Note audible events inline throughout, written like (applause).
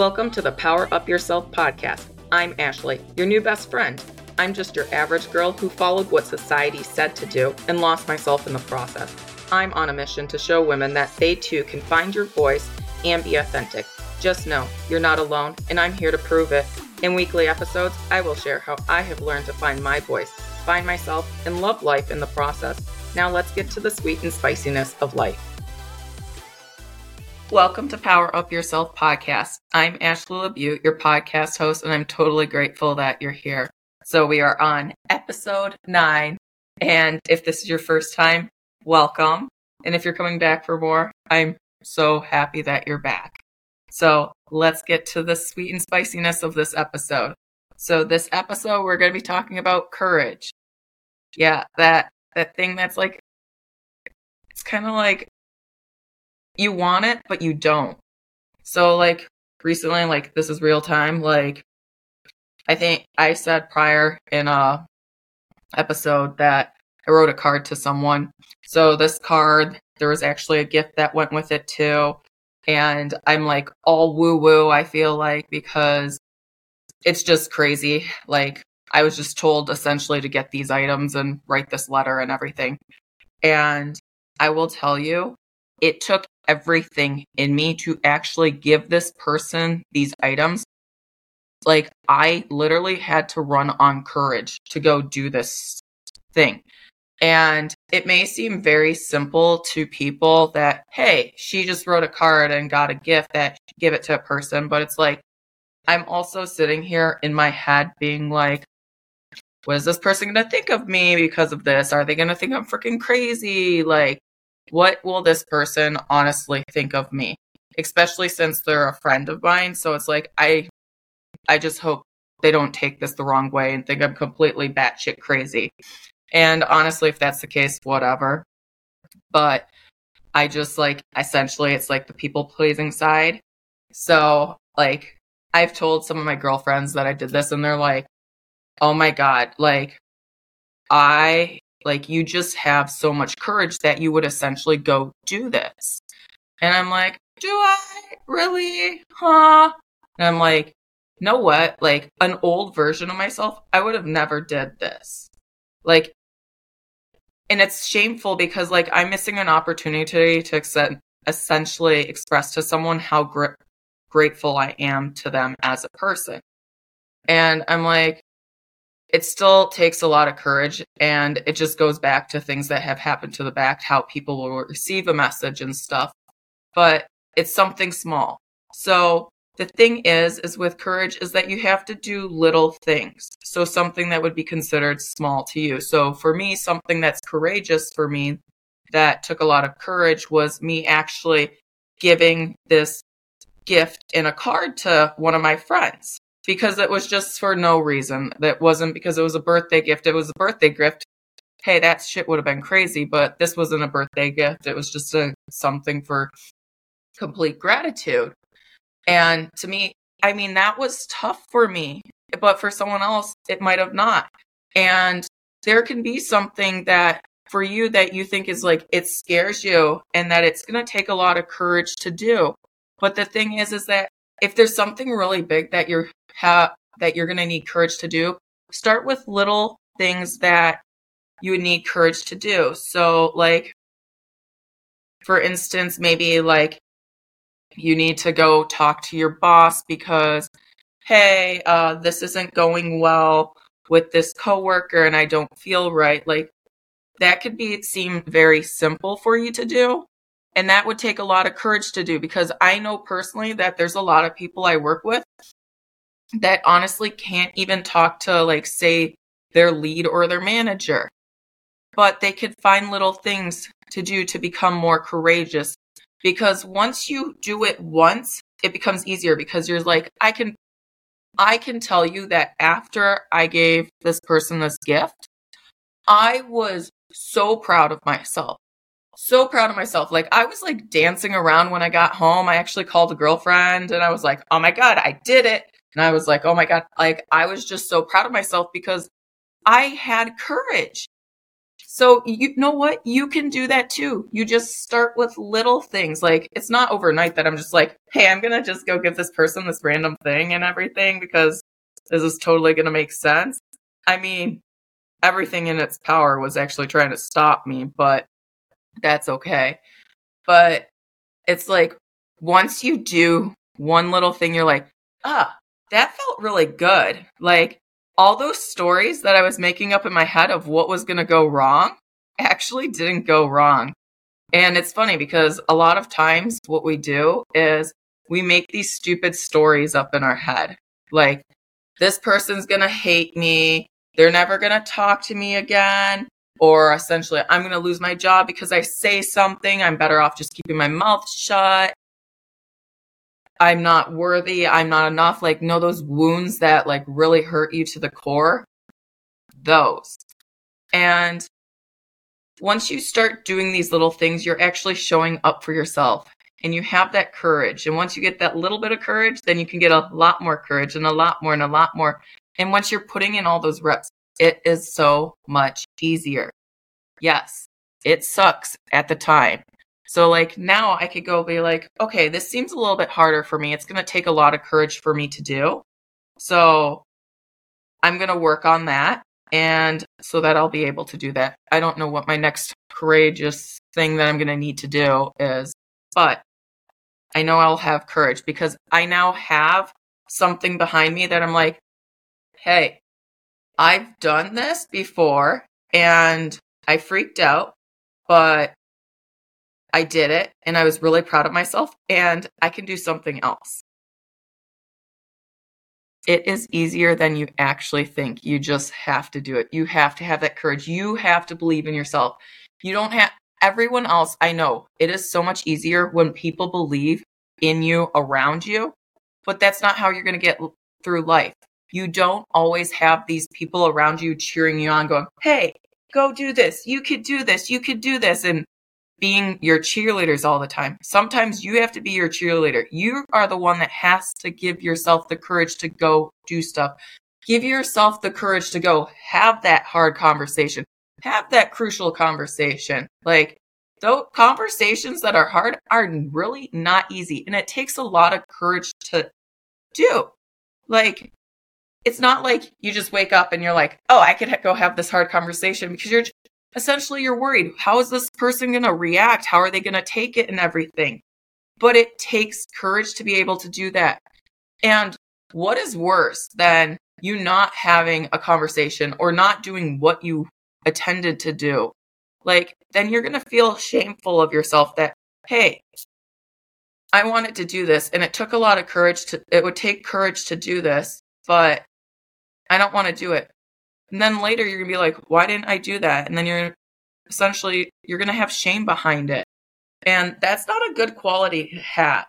Welcome to the Power Up Yourself podcast. I'm Ashley, your new best friend. I'm just your average girl who followed what society said to do and lost myself in the process. I'm on a mission to show women that they too can find your voice and be authentic. Just know you're not alone, and I'm here to prove it. In weekly episodes, I will share how I have learned to find my voice, find myself, and love life in the process. Now let's get to the sweet and spiciness of life. Welcome to Power Up Yourself podcast. I'm Ashley LaBute, your podcast host, and I'm totally grateful that you're here. So we are on episode nine. And if this is your first time, welcome. And if you're coming back for more, I'm so happy that you're back. So let's get to the sweet and spiciness of this episode. So this episode, we're going to be talking about courage. Yeah, that, that thing that's like, it's kind of like you want it, but you don't. So like recently, like this is real time. Like I think I said prior in a episode that I wrote a card to someone. So this card, there was actually a gift that went with it too. And I'm like all woo woo, I feel like, because it's just crazy. Like I was just told essentially to get these items and write this letter and everything. And I will tell you, it took everything in me to actually give this person these items. Like, I literally had to run on courage to go do this thing. And it may seem very simple to people that, hey, she just wrote a card and got a gift that give it to a person. But it's like, I'm also sitting here in my head being like, what is this person going to think of me because of this? Are they going to think I'm freaking crazy? Like, what will this person honestly think of me? Especially since they're a friend of mine. So it's like, I, I just hope they don't take this the wrong way and think I'm completely batshit crazy. And honestly, if that's the case, whatever. But I just like, essentially, it's like the people pleasing side. So, like, I've told some of my girlfriends that I did this, and they're like, oh my God, like, I like you just have so much courage that you would essentially go do this. And I'm like, do I really? Huh? And I'm like, know what? Like an old version of myself, I would have never did this. Like, and it's shameful because like I'm missing an opportunity to essentially express to someone how gr- grateful I am to them as a person. And I'm like, it still takes a lot of courage and it just goes back to things that have happened to the back how people will receive a message and stuff. But it's something small. So the thing is is with courage is that you have to do little things. So something that would be considered small to you. So for me something that's courageous for me that took a lot of courage was me actually giving this gift in a card to one of my friends because it was just for no reason. That wasn't because it was a birthday gift. It was a birthday gift. Hey, that shit would have been crazy, but this wasn't a birthday gift. It was just a something for complete gratitude. And to me, I mean, that was tough for me, but for someone else, it might have not. And there can be something that for you that you think is like it scares you and that it's going to take a lot of courage to do. But the thing is, is that if there's something really big that you're ha- that you're going to need courage to do, start with little things that you would need courage to do. So, like, for instance, maybe like you need to go talk to your boss because, hey, uh, this isn't going well with this coworker and I don't feel right. Like, that could be seem very simple for you to do. And that would take a lot of courage to do because I know personally that there's a lot of people I work with that honestly can't even talk to, like, say, their lead or their manager. But they could find little things to do to become more courageous. Because once you do it once, it becomes easier because you're like, I can, I can tell you that after I gave this person this gift, I was so proud of myself. So proud of myself. Like I was like dancing around when I got home. I actually called a girlfriend and I was like, "Oh my god, I did it." And I was like, oh my God, like I was just so proud of myself because I had courage. So you know what? You can do that too. You just start with little things. Like it's not overnight that I'm just like, hey, I'm gonna just go give this person this random thing and everything because this is totally gonna make sense. I mean, everything in its power was actually trying to stop me, but that's okay. But it's like once you do one little thing, you're like, ah, that felt really good. Like all those stories that I was making up in my head of what was going to go wrong actually didn't go wrong. And it's funny because a lot of times what we do is we make these stupid stories up in our head. Like, this person's going to hate me. They're never going to talk to me again. Or essentially, I'm going to lose my job because I say something. I'm better off just keeping my mouth shut. I'm not worthy, I'm not enough, like know those wounds that like really hurt you to the core. Those. And once you start doing these little things, you're actually showing up for yourself and you have that courage. And once you get that little bit of courage, then you can get a lot more courage and a lot more and a lot more. And once you're putting in all those reps, it is so much easier. Yes, it sucks at the time. So like now I could go be like, okay, this seems a little bit harder for me. It's going to take a lot of courage for me to do. So I'm going to work on that and so that I'll be able to do that. I don't know what my next courageous thing that I'm going to need to do is, but I know I'll have courage because I now have something behind me that I'm like, hey, I've done this before and I freaked out, but I did it and I was really proud of myself and I can do something else. It is easier than you actually think. You just have to do it. You have to have that courage. You have to believe in yourself. You don't have everyone else. I know it is so much easier when people believe in you around you, but that's not how you're going to get through life. You don't always have these people around you cheering you on, going, Hey, go do this. You could do this. You could do this. And being your cheerleaders all the time. Sometimes you have to be your cheerleader. You are the one that has to give yourself the courage to go do stuff. Give yourself the courage to go have that hard conversation. Have that crucial conversation. Like, those conversations that are hard are really not easy. And it takes a lot of courage to do. Like, it's not like you just wake up and you're like, oh, I could go have this hard conversation because you're essentially you're worried. How is this person going to react? How are they going to take it and everything? But it takes courage to be able to do that. And what is worse than you not having a conversation or not doing what you attended to do? Like, then you're going to feel shameful of yourself that, hey, I wanted to do this and it took a lot of courage to, it would take courage to do this, but I don't want to do it. And then later you're going to be like, why didn't I do that? And then you're essentially, you're going to have shame behind it. And that's not a good quality have.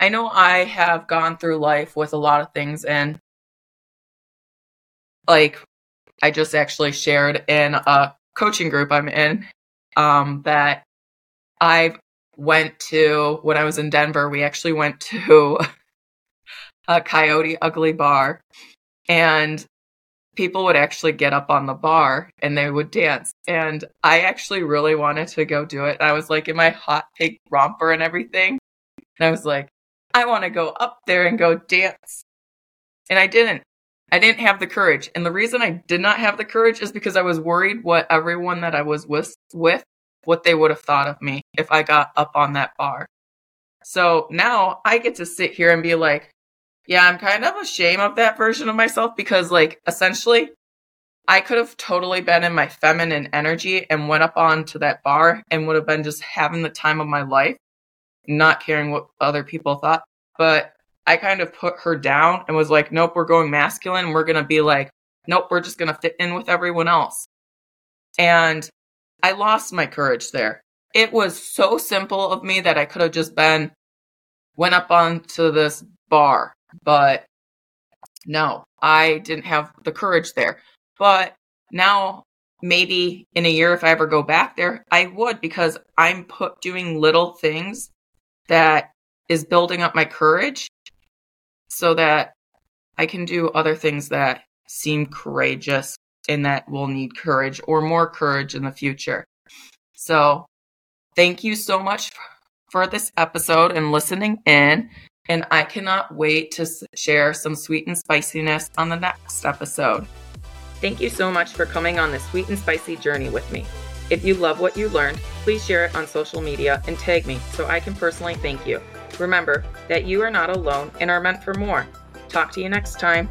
I know I have gone through life with a lot of things and like I just actually shared in a coaching group I'm in um, that I went to when I was in Denver. We actually went to (laughs) a Coyote Ugly bar, and people would actually get up on the bar and they would dance. And I actually really wanted to go do it. I was like in my hot pink romper and everything. And I was like, I want to go up there and go dance. And I didn't. I didn't have the courage. And the reason I did not have the courage is because I was worried what everyone that I was with, with what they would have thought of me if I got up on that bar. So now I get to sit here and be like, yeah, I'm kind of ashamed of that version of myself because, like, essentially, I could have totally been in my feminine energy and went up onto that bar and would have been just having the time of my life, not caring what other people thought. But I kind of put her down and was like, nope, we're going masculine. We're going to be like, nope, we're just going to fit in with everyone else. And I lost my courage there. It was so simple of me that I could have just been, went up onto this bar but no, I didn't have the courage there. But now, maybe in a year, if I ever go back there, I would because I'm put doing little things that is building up my courage so that I can do other things that seem courageous and that will need courage or more courage in the future. So, thank you so much for this episode and listening in. And I cannot wait to share some sweet and spiciness on the next episode. Thank you so much for coming on this sweet and spicy journey with me. If you love what you learned, please share it on social media and tag me so I can personally thank you. Remember that you are not alone and are meant for more. Talk to you next time.